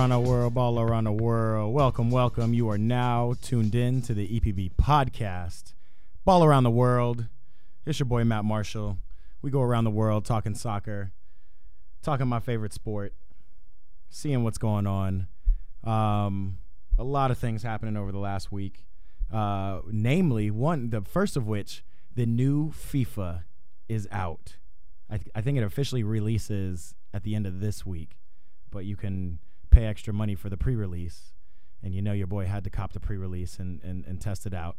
around the world, ball around the world. Welcome, welcome. You are now tuned in to the EPB podcast, Ball Around the World. It's your boy Matt Marshall. We go around the world talking soccer, talking my favorite sport, seeing what's going on. Um, a lot of things happening over the last week. Uh, namely, one the first of which, the new FIFA is out. I, th- I think it officially releases at the end of this week, but you can pay extra money for the pre-release, and you know your boy had to cop the pre-release and and, and test it out.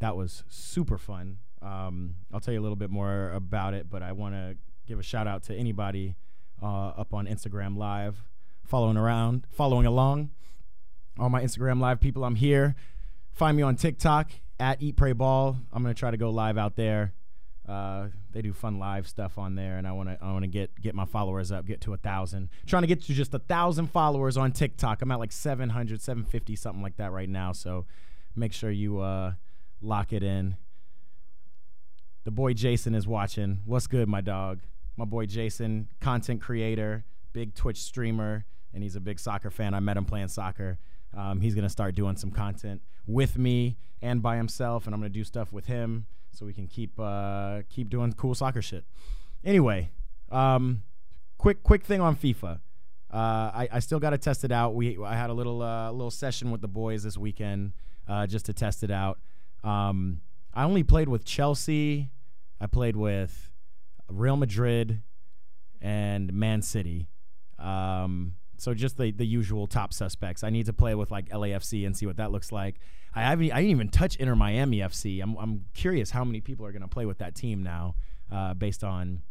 That was super fun. Um, I'll tell you a little bit more about it, but I want to give a shout out to anybody uh, up on Instagram Live, following around, following along. All my Instagram Live people, I'm here. Find me on TikTok at Eat Pray Ball. I'm gonna try to go live out there. Uh, they do fun live stuff on there, and I want to I want to get get my followers up, get to a thousand. Trying to get to just a thousand followers on TikTok. I'm at like 700, 750, something like that right now. So make sure you uh, lock it in. The boy Jason is watching. What's good, my dog? My boy Jason, content creator, big Twitch streamer, and he's a big soccer fan. I met him playing soccer. Um, he's gonna start doing some content with me and by himself, and I'm gonna do stuff with him so we can keep uh, keep doing cool soccer shit. Anyway, um, quick quick thing on FIFA. Uh, I, I still got to test it out. We I had a little uh, little session with the boys this weekend uh, just to test it out. Um, I only played with Chelsea. I played with Real Madrid and Man City. Um, so just the the usual top suspects. I need to play with like LAFC and see what that looks like. I haven't I didn't even touch Inter Miami FC. I'm I'm curious how many people are going to play with that team now, uh, based on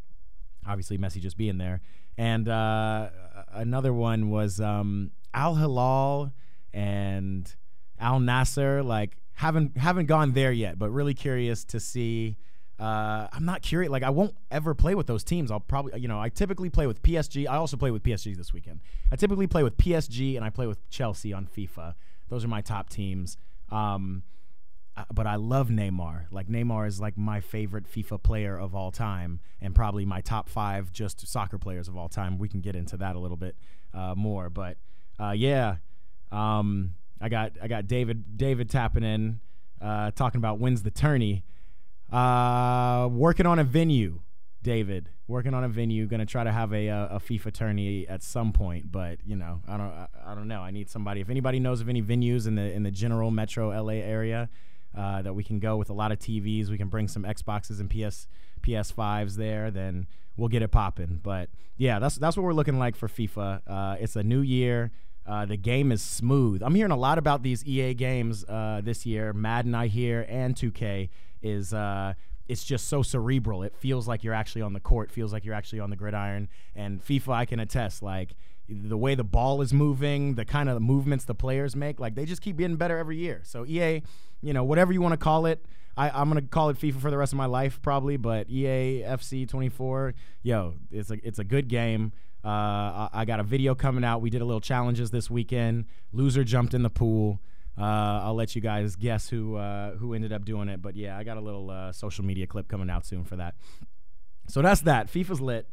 obviously Messi just being there. And uh, another one was um, Al Hilal and Al Nassr. Like haven't haven't gone there yet, but really curious to see. Uh, I'm not curious. Like I won't ever play with those teams. I'll probably, you know, I typically play with PSG. I also play with PSG this weekend. I typically play with PSG and I play with Chelsea on FIFA. Those are my top teams. Um, uh, but I love Neymar. Like Neymar is like my favorite FIFA player of all time, and probably my top five just soccer players of all time. We can get into that a little bit uh, more, but uh, yeah, um, I got I got David David tapping in, uh, talking about wins the tourney. Uh, working on a venue, David. Working on a venue. Going to try to have a, a, a FIFA tourney at some point, but you know, I don't I, I, don't know. I need somebody. If anybody knows of any venues in the in the general Metro LA area uh, that we can go with a lot of TVs, we can bring some Xboxes and PS PS5s there. Then we'll get it popping. But yeah, that's that's what we're looking like for FIFA. Uh, it's a new year. Uh, the game is smooth. I'm hearing a lot about these EA games uh, this year. Madden, I hear, and 2K is uh, it's just so cerebral. It feels like you're actually on the court. Feels like you're actually on the gridiron. And FIFA, I can attest, like the way the ball is moving, the kind of movements the players make, like they just keep getting better every year. So EA, you know, whatever you want to call it. I, I'm gonna call it FIFA for the rest of my life, probably. But EA FC 24, yo, it's a it's a good game. Uh, I, I got a video coming out. We did a little challenges this weekend. Loser jumped in the pool. Uh, I'll let you guys guess who uh, who ended up doing it. But yeah, I got a little uh, social media clip coming out soon for that. So that's that. FIFA's lit.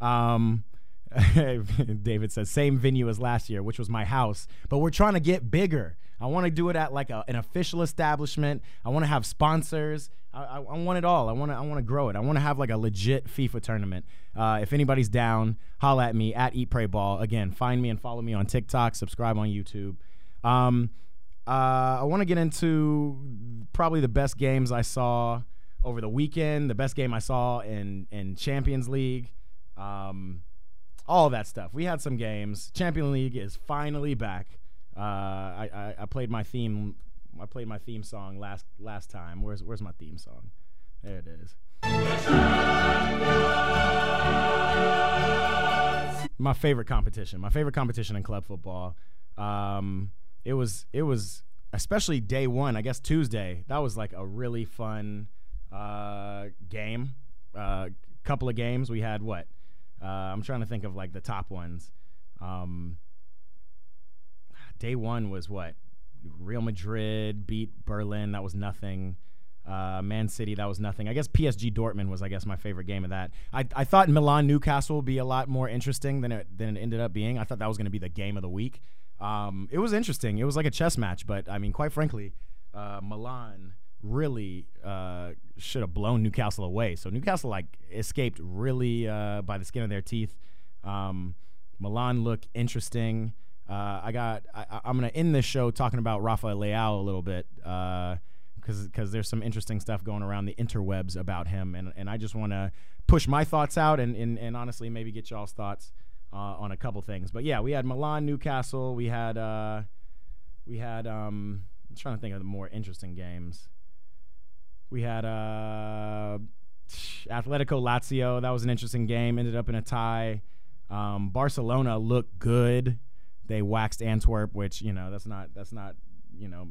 Um, David says same venue as last year, which was my house, but we're trying to get bigger. I want to do it at like a, an official establishment. I want to have sponsors. I, I, I, want it all. I want to I want to grow it. I want to have like a legit FIFA tournament. Uh, if anybody's down, holla at me at Eat Pray Ball. Again, find me and follow me on TikTok. Subscribe on YouTube. Um, uh, I want to get into probably the best games I saw over the weekend. The best game I saw in in Champions League. Um, all that stuff. We had some games. Champion League is finally back. Uh, I, I, I played my theme. I played my theme song last last time. Where's where's my theme song? There it is. My favorite competition. My favorite competition in club football. Um, it was it was especially day one. I guess Tuesday. That was like a really fun uh, game. Uh, couple of games. We had what? Uh, I'm trying to think of like the top ones. Um, day one was what? Real Madrid beat Berlin. That was nothing. Uh, Man City, that was nothing. I guess PSG Dortmund was, I guess, my favorite game of that. I, I thought Milan Newcastle would be a lot more interesting than it than it ended up being. I thought that was going to be the game of the week. Um, it was interesting. It was like a chess match, but I mean, quite frankly, uh, Milan really uh, should have blown Newcastle away. So Newcastle like escaped really uh, by the skin of their teeth. Um, Milan look interesting. Uh, I got. I, am gonna end this show talking about Rafael Leão a little bit because uh, because there's some interesting stuff going around the interwebs about him, and and I just want to push my thoughts out and, and and honestly maybe get y'all's thoughts uh, on a couple things. But yeah, we had Milan, Newcastle. We had uh, we had. Um, I'm trying to think of the more interesting games. We had uh, Atletico Lazio. That was an interesting game. Ended up in a tie. Um, Barcelona looked good. They waxed Antwerp, which you know that's not that's not you know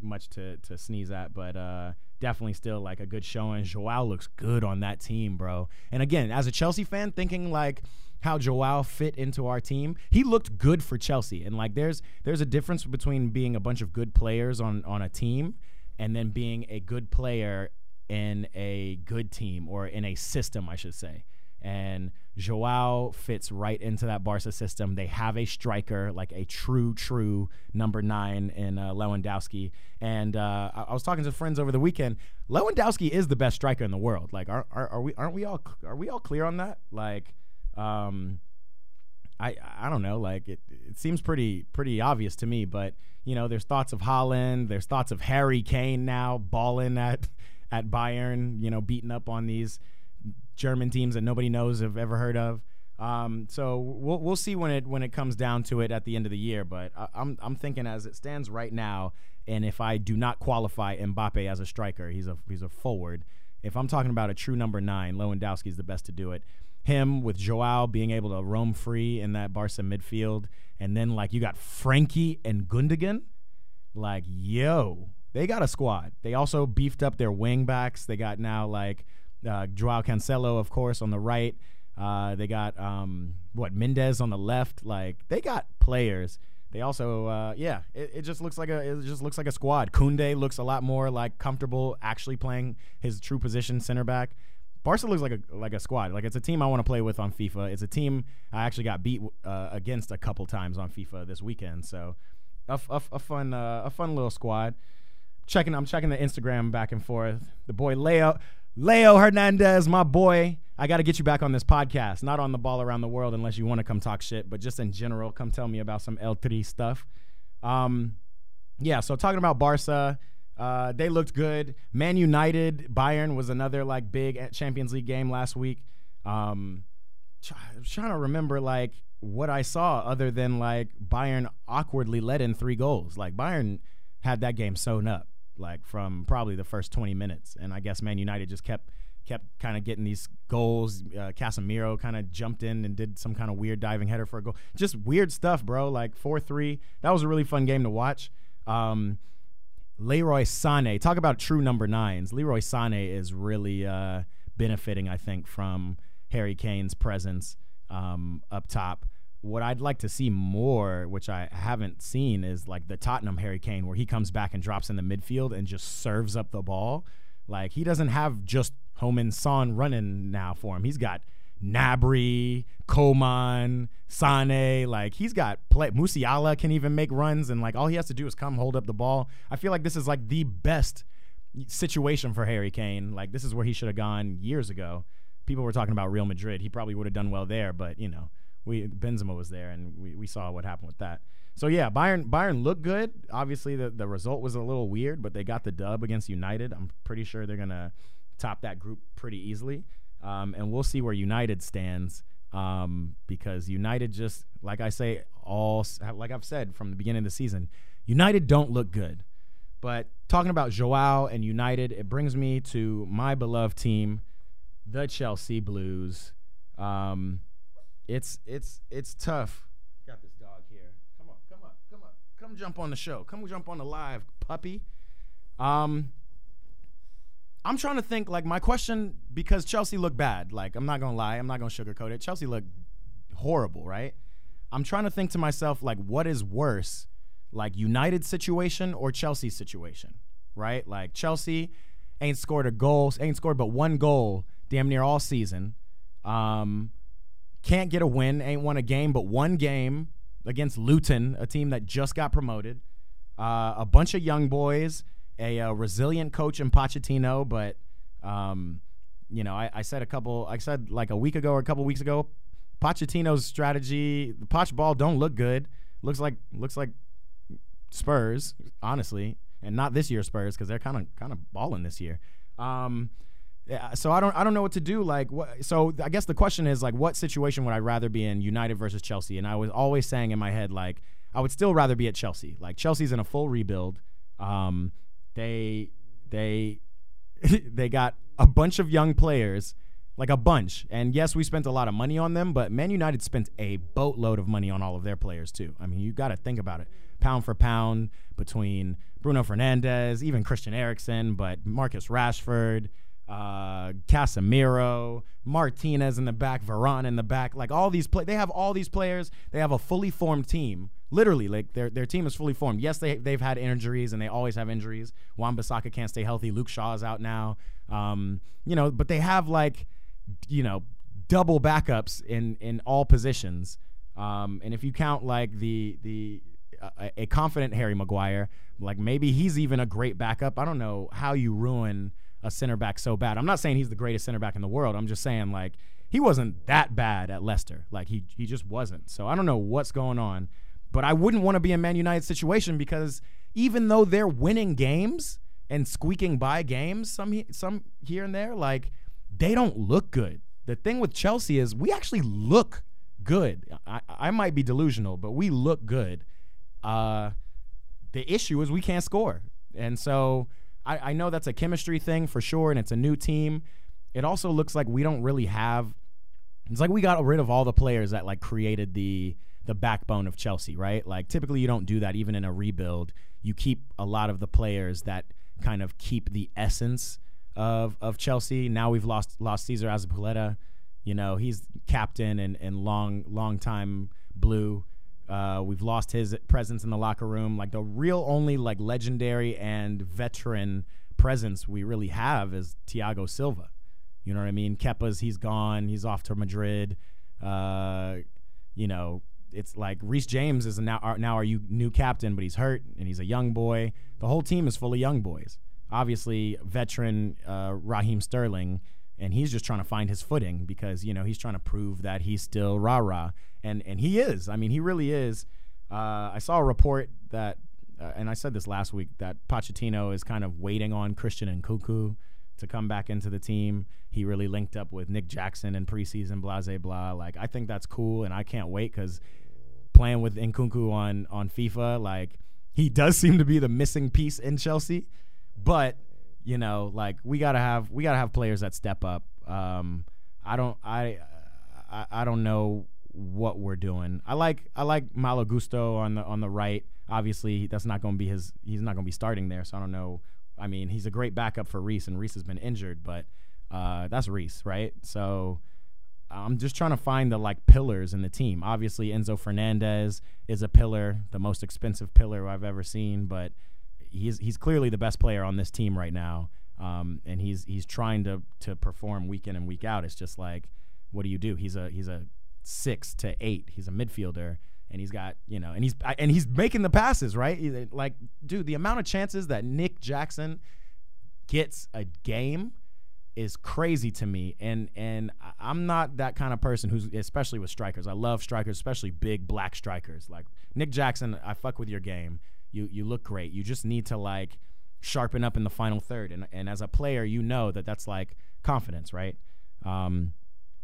much to to sneeze at, but uh, definitely still like a good showing. Joao looks good on that team, bro. And again, as a Chelsea fan, thinking like how Joao fit into our team, he looked good for Chelsea. And like there's there's a difference between being a bunch of good players on on a team and then being a good player in a good team or in a system, I should say. And Joao fits right into that Barca system. They have a striker, like a true, true number nine in uh, Lewandowski. And uh, I, I, was talking to friends over the weekend. Lewandowski is the best striker in the world. Like, are, are, are we aren't we all are we all clear on that? Like, um, I I don't know. Like, it it seems pretty pretty obvious to me. But you know, there's thoughts of Haaland. There's thoughts of Harry Kane now balling at at Bayern. You know, beating up on these German teams that nobody knows have ever heard of. Um, so we'll we'll see when it when it comes down to it at the end of the year. But I, I'm I'm thinking as it stands right now, and if I do not qualify Mbappe as a striker, he's a he's a forward. If I'm talking about a true number nine, Lewandowski is the best to do it. Him with Joao being able to roam free in that Barca midfield, and then like you got Frenkie and Gundogan, like yo, they got a squad. They also beefed up their wing backs. They got now like uh, Joao Cancelo, of course, on the right. Uh, they got um, what Mendes on the left. Like they got players. They also, uh, yeah, it, it, just looks like a it just looks like a squad. Kunde looks a lot more like comfortable actually playing his true position, center back. Barca looks like a like a squad. Like it's a team I want to play with on FIFA. It's a team I actually got beat uh, against a couple times on FIFA this weekend. So a, a, a fun uh, a fun little squad. Checking, I'm checking the Instagram back and forth. The boy Leo Leo Hernandez, my boy, I got to get you back on this podcast. Not on the ball around the world unless you want to come talk shit, but just in general, come tell me about some L3 stuff. Um, yeah, so talking about Barca, uh, they looked good. Man United, Bayern was another like big Champions League game last week. Um, try, trying to remember like what I saw other than like Bayern awkwardly let in three goals. Like Bayern had that game sewn up like from probably the first 20 minutes. And I guess Man United just kept kept kind of getting these goals. Uh, Casemiro kind of jumped in and did some kind of weird diving header for a goal. Just weird stuff, bro. Like 4 3. That was a really fun game to watch. Um, Leroy Sané, talk about true number nines. Leroy Sané is really uh, benefiting, I think, from Harry Kane's presence um, up top what I'd like to see more, which I haven't seen, is like the Tottenham Harry Kane, where he comes back and drops in the midfield and just serves up the ball. Like he doesn't have just Heung-min Son running now for him. He's got Gnabry, Coman, Sane. Like he's got play. Musiala can even make runs, and like all he has to do is come hold up the ball. I feel like this is like the best situation for Harry Kane. Like this is where he should have gone years ago. People were talking about Real Madrid. He probably would have done well there, but you know we Benzema was there, and we, we saw what happened with that. So yeah, Bayern Bayern looked good. Obviously, the the result was a little weird, but they got the dub against United. I'm pretty sure they're gonna top that group pretty easily, um, and we'll see where United stands. Um, because United just like I say all like I've said from the beginning of the season, United don't look good. But talking about Joao and United, it brings me to my beloved team, the Chelsea Blues. Um, it's it's it's tough. Got this dog here. Come on, come on, come on, come jump on the show. Come jump on the live, puppy. Um, I'm trying to think. Like my question, because Chelsea looked bad. Like I'm not gonna lie, I'm not gonna sugarcoat it. Chelsea looked horrible, right? I'm trying to think to myself, like, what is worse, like United situation or Chelsea situation, right? Like Chelsea ain't scored a goal, ain't scored but one goal damn near all season. Um, can't get a win, ain't won a game but one game against Luton, a team that just got promoted. Uh, a bunch of young boys, a, a, resilient coach in Pochettino, but um, you know, I, I, said a couple, I said like a week ago or a couple weeks ago, Pochettino's strategy, the Poch ball don't look good. Looks like looks like Spurs, honestly, and not this year Spurs because they're kind of kind of balling this year. Um, yeah, so I don't I don't know what to do. Like, what, so I guess the question is like, what situation would I rather be in, United versus Chelsea? And I was always saying in my head like, I would still rather be at Chelsea. Like Chelsea's in a full rebuild. Um, they they they got a bunch of young players, like a bunch. And yes, we spent a lot of money on them, but Man United spent a boatload of money on all of their players too. I mean, you got to think about it, pound for pound between Bruno Fernandes, even Christian Eriksen, but Marcus Rashford uh, Casemiro, Martinez in the back, Varane in the back. Like all these play, they have all these players. They have a fully formed team. Literally, like their their team is fully formed. Yes, they they've had injuries and they always have injuries. Wan-Bissaka can't stay healthy. Luke Shaw is out now. Um, you know, but they have like, you know, double backups in in all positions. Um, and if you count like the the uh, a confident Harry Maguire, like maybe he's even a great backup. I don't know how you ruin a center back so bad. I'm not saying he's the greatest center back in the world. I'm just saying like he wasn't that bad at Leicester. Like he he just wasn't. So I don't know what's going on, but I wouldn't want to be in Man United situation because even though they're winning games and squeaking by games some some here and there, like they don't look good. The thing with Chelsea is we actually look good. I, I might be delusional, but we look good. Uh, the issue is we can't score, and so I, I know that's a chemistry thing for sure, and it's a new team. It also looks like we don't really have. It's like we got rid of all the players that like created the the backbone of Chelsea, right? Like typically you don't do that even in a rebuild. You keep a lot of the players that kind of keep the essence of of Chelsea. Now we've lost lost Cesar Azpilicueta. You know, he's captain and, and long long time blue. Uh, we've lost his presence in the locker room. Like the real only like legendary and veteran presence we really have is Thiago Silva. You know what I mean? Kepa's he's gone. He's off to Madrid. Uh, you know, it's like Reece James is now our, now our new captain, but he's hurt and he's a young boy. The whole team is full of young boys. Obviously, veteran uh, Raheem Sterling, and he's just trying to find his footing because you know he's trying to prove that he's still rah rah and and he is. I mean, he really is. Uh, I saw a report that, uh, and I said this last week that Pochettino is kind of waiting on Christian Nkunku to come back into the team. He really linked up with Nick Jackson in preseason, blah blah blah. Like I think that's cool, and I can't wait because playing with Nkunku on on FIFA, like he does seem to be the missing piece in Chelsea. But you know, like we gotta have we gotta have players that step up. Um, I don't I, I I don't know what we're doing. I like I like Malo Gusto on the on the right. Obviously, that's not going to be his. He's not going to be starting there, so I don't know. I mean, he's a great backup for Reece, and Reece has been injured, but uh, that's Reese, right? So I'm just trying to find the like pillars in the team. Obviously, Enzo Fernandez is a pillar, the most expensive pillar I've ever seen, but he's he's clearly the best player on this team right now, um, and he's he's trying to to perform week in and week out. It's just like, what do you do? He's a he's a six to eight. He's a midfielder, and he's got you know, and he's and he's making the passes right. Like, dude, the amount of chances that Nick Jackson gets a game is crazy to me and and I'm not that kind of person who's especially with strikers. I love strikers, especially big black strikers. Like Nick Jackson, I fuck with your game. You you look great. You just need to like sharpen up in the final third and and as a player, you know that that's like confidence, right? Um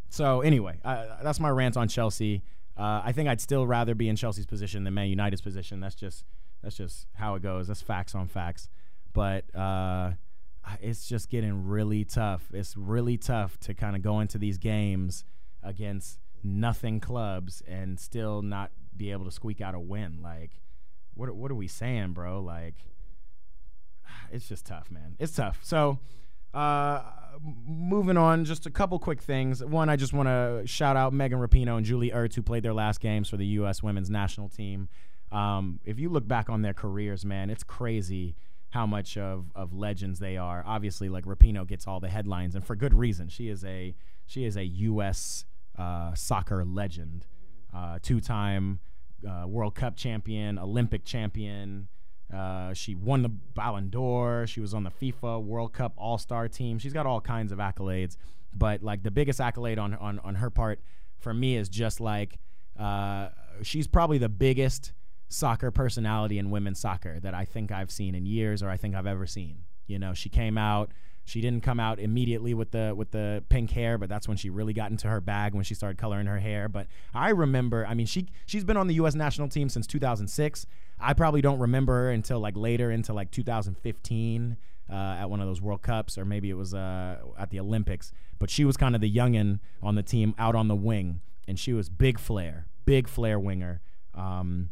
so anyway, uh, that's my rant on Chelsea. Uh, I think I'd still rather be in Chelsea's position than Man United's position. That's just that's just how it goes. That's facts on facts. But uh, it's just getting really tough. It's really tough to kind of go into these games against nothing clubs and still not be able to squeak out a win. Like, what what are we saying, bro? Like, it's just tough, man. It's tough. So. Uh, moving on, just a couple quick things. One, I just want to shout out Megan Rapinoe and Julie Ertz, who played their last games for the U.S. women's national team. Um, if you look back on their careers, man, it's crazy how much of, of legends they are. Obviously, like Rapinoe gets all the headlines, and for good reason. She is a she is a U.S. Uh, soccer legend, uh, two time uh, World Cup champion, Olympic champion. Uh, she won the Ballon d'Or. She was on the FIFA World Cup All Star team. She's got all kinds of accolades, but like the biggest accolade on on on her part for me is just like uh, she's probably the biggest soccer personality in women's soccer that I think I've seen in years or I think I've ever seen. You know, she came out. She didn't come out immediately with the with the pink hair, but that's when she really got into her bag when she started coloring her hair. But I remember, I mean, she she's been on the U.S. national team since 2006. I probably don't remember her until like later into like 2015 uh, at one of those World Cups, or maybe it was uh, at the Olympics. But she was kind of the youngin on the team out on the wing, and she was big flair, big flair winger. Um,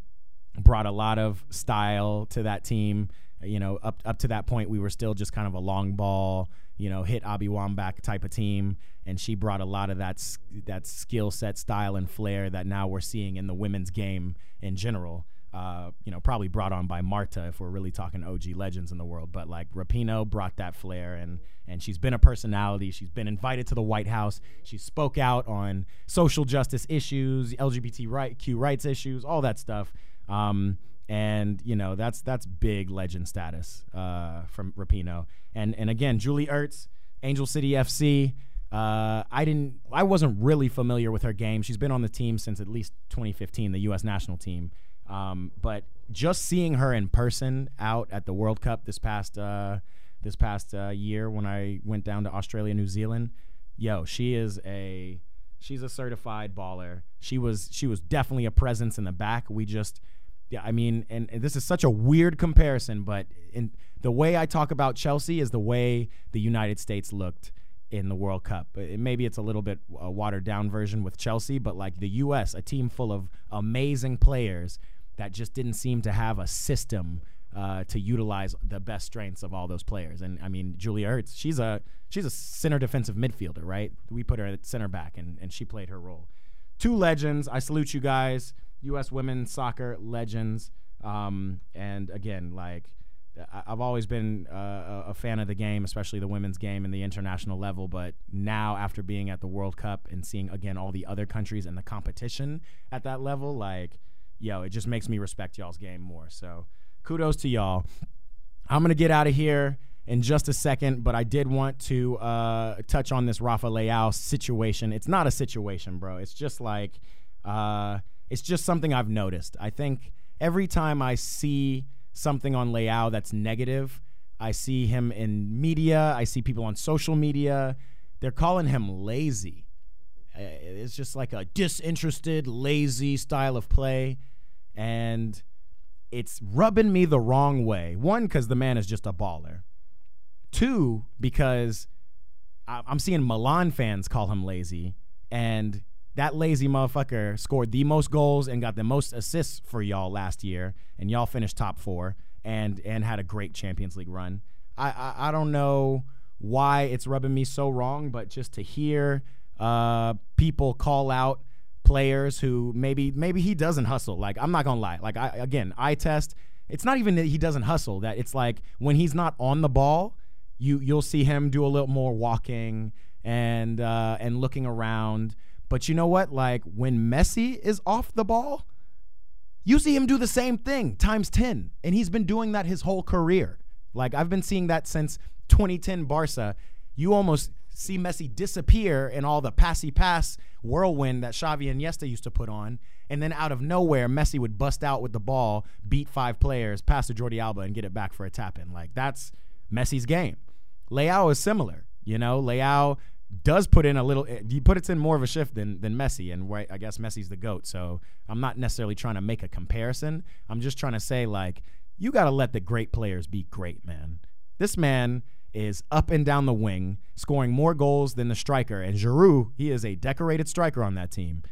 brought a lot of style to that team. You know, up up to that point, we were still just kind of a long ball, you know, hit Abby Wambach type of team, and she brought a lot of that that skill set, style, and flair that now we're seeing in the women's game in general. Uh, you know, probably brought on by Marta if we're really talking OG legends in the world. But like Rapinoe brought that flair, and and she's been a personality. She's been invited to the White House. She spoke out on social justice issues, LGBTQ rights issues, all that stuff. Um, and you know that's that's big legend status uh, from Rapinoe. And and again, Julie Ertz, Angel City FC. Uh, I didn't. I wasn't really familiar with her game. She's been on the team since at least 2015, the U.S. national team. Um, but just seeing her in person out at the World Cup this past uh, this past uh, year when I went down to Australia, New Zealand, yo, she is a she's a certified baller. She was she was definitely a presence in the back. We just yeah, I mean, and, and, this is such a weird comparison, but in the way I talk about Chelsea is the way the United States looked in the World Cup. It, maybe it's a little bit a watered down version with Chelsea, but like the U.S., a team full of amazing players that just didn't seem to have a system uh, to utilize the best strengths of all those players. And I mean, Julia Ertz, she's a she's a center defensive midfielder, right? We put her at center back, and and she played her role. Two legends. I salute you guys, U.S. women's soccer legends. Um, and again, like I've always been uh, a fan of the game, especially the women's game and the international level. But now, after being at the World Cup and seeing again all the other countries and the competition at that level, like yo, it just makes me respect y'all's game more. So kudos to y'all. I'm gonna get out of here in just a second, but I did want to uh, touch on this Rafa situation. It's not a situation, bro. It's just like uh, it's just something I've noticed. I think every time I see something on Leão that's negative, I see him in media. I see people on social media. They're calling him lazy. Uh, it's just like a disinterested, lazy style of play and it's rubbing me the wrong way. One, because the man is just a baller. Two, because I'm seeing Milan fans call him lazy, and that lazy motherfucker scored the most goals and got the most assists for y'all last year, and y'all finished top four and and had a great Champions League run. I I, I don't know why it's rubbing me so wrong, but just to hear uh, people call out players who maybe maybe he doesn't hustle. Like I'm not gonna lie. Like I again, I test. It's not even that he doesn't hustle. That it's like when he's not on the ball, you you'll see him do a little more walking and uh, and looking around. But you know what? Like when Messi is off the ball, you see him do the same thing times 10. And he's been doing that his whole career. Like I've been seeing that since 2010 Barca. You almost see Messi disappear in all the passy pass whirlwind that Xavi and Iniesta used to put on. And then out of nowhere, Messi would bust out with the ball, beat five players, pass to Jordi Alba, and get it back for a tap in. Like that's Messi's game. Leão is similar. You know, Leão does put in a little. He puts in more of a shift than than Messi, and right, I guess Messi's the goat. So I'm not necessarily trying to make a comparison. I'm just trying to say like you got to let the great players be great, man. This man is up and down the wing, scoring more goals than the striker. And Giroud, he is a decorated striker on that team.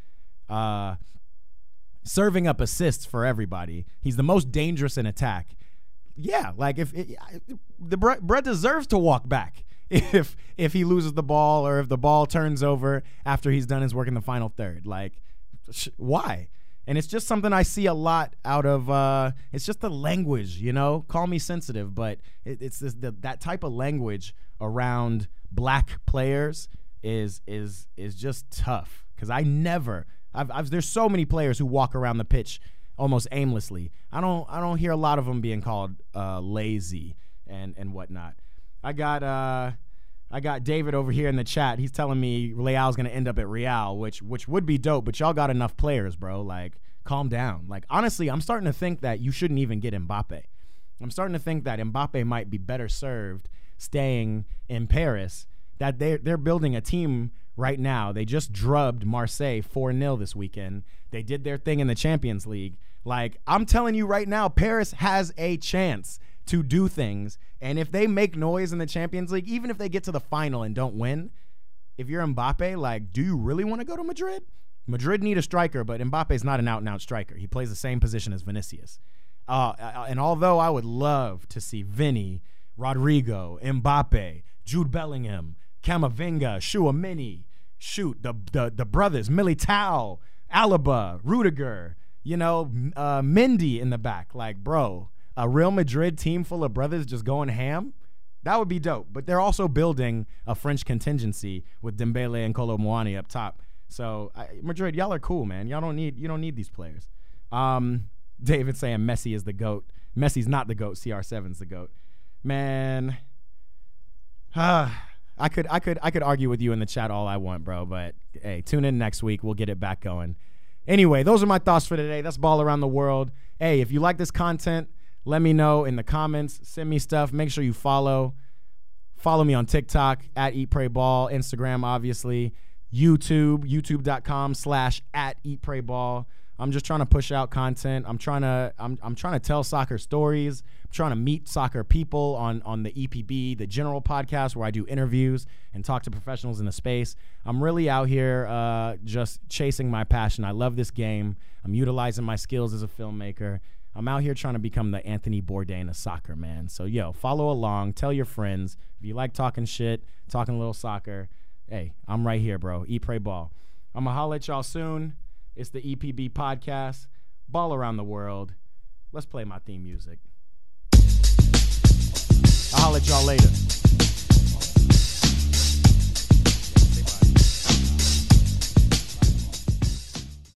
Uh, serving up assists for everybody. He's the most dangerous in attack. Yeah, like if it, the Brett deserves to walk back if if he loses the ball or if the ball turns over after he's done his work in the final third. Like, sh- why? and it's just something I see a lot out of. Uh, it's just the language, you know. Call me sensitive, but it, it's this, the, that type of language around black players is is is just tough. Because I never, I've, I've, there's so many players who walk around the pitch almost aimlessly. I don't I don't hear a lot of them being called uh, lazy and and whatnot. I got uh I got David over here in the chat. He's telling me Leão's going to end up at Real, which which would be dope, but y'all got enough players, bro. Like calm down. Like honestly, I'm starting to think that you shouldn't even get Mbappe. I'm starting to think that Mbappe might be better served staying in Paris. That they they're building a team right now. They just drubbed Marseille 4-0 this weekend. They did their thing in the Champions League. Like I'm telling you right now, Paris has a chance to do things. And if they make noise in the Champions League, even if they get to the final and don't win, if you're Mbappe, like, do you really want to go to Madrid? Madrid need a striker, but Mbappe's not an out and out striker. He plays the same position as Vinicius. Uh, uh, and although I would love to see Vinny, Rodrygo, Mbappe, Jude Bellingham, Camavinga, Tchouameni, shoot the the the brothers Militao, Alaba, Rudiger, you know, uh, in the back. Like, bro, a Real Madrid team full of brothers just going ham. That would be dope. But they're also building a French contingency with Dembele and Kolo Muani up top. So I, Madrid, y'all are cool, man. Y'all don't need you don't need these players. Um, David saying Messi is the goat. Messi's not the goat. CR7's the goat. Man, ah, I could I could I could argue with you in the chat all I want, bro. But hey, tune in next week. We'll get it back going. Anyway, those are my thoughts for today. That's ball around the world. Hey, if you like this content, let me know in the comments. Send me stuff. Make sure you follow. Follow me on TikTok at Eat Pray Ball, Instagram, obviously, YouTube, youtube.com slash at Eat Pray Ball. I'm just trying to push out content. I'm trying to I'm, I'm trying to tell soccer stories. I'm trying to meet soccer people on on the EPB, the general podcast where I do interviews and talk to professionals in the space. I'm really out here uh, just chasing my passion. I love this game. I'm utilizing my skills as a filmmaker. I'm out here trying to become the Anthony Bourdain of soccer, man. So yo, follow along. Tell your friends if you like talking shit, talking a little soccer. Hey, I'm right here, bro. Eat, pray, ball. I'm gonna holler at y'all soon. It's the EPB podcast. Ball around the world. Let's play my theme music. I'll holler at y'all later.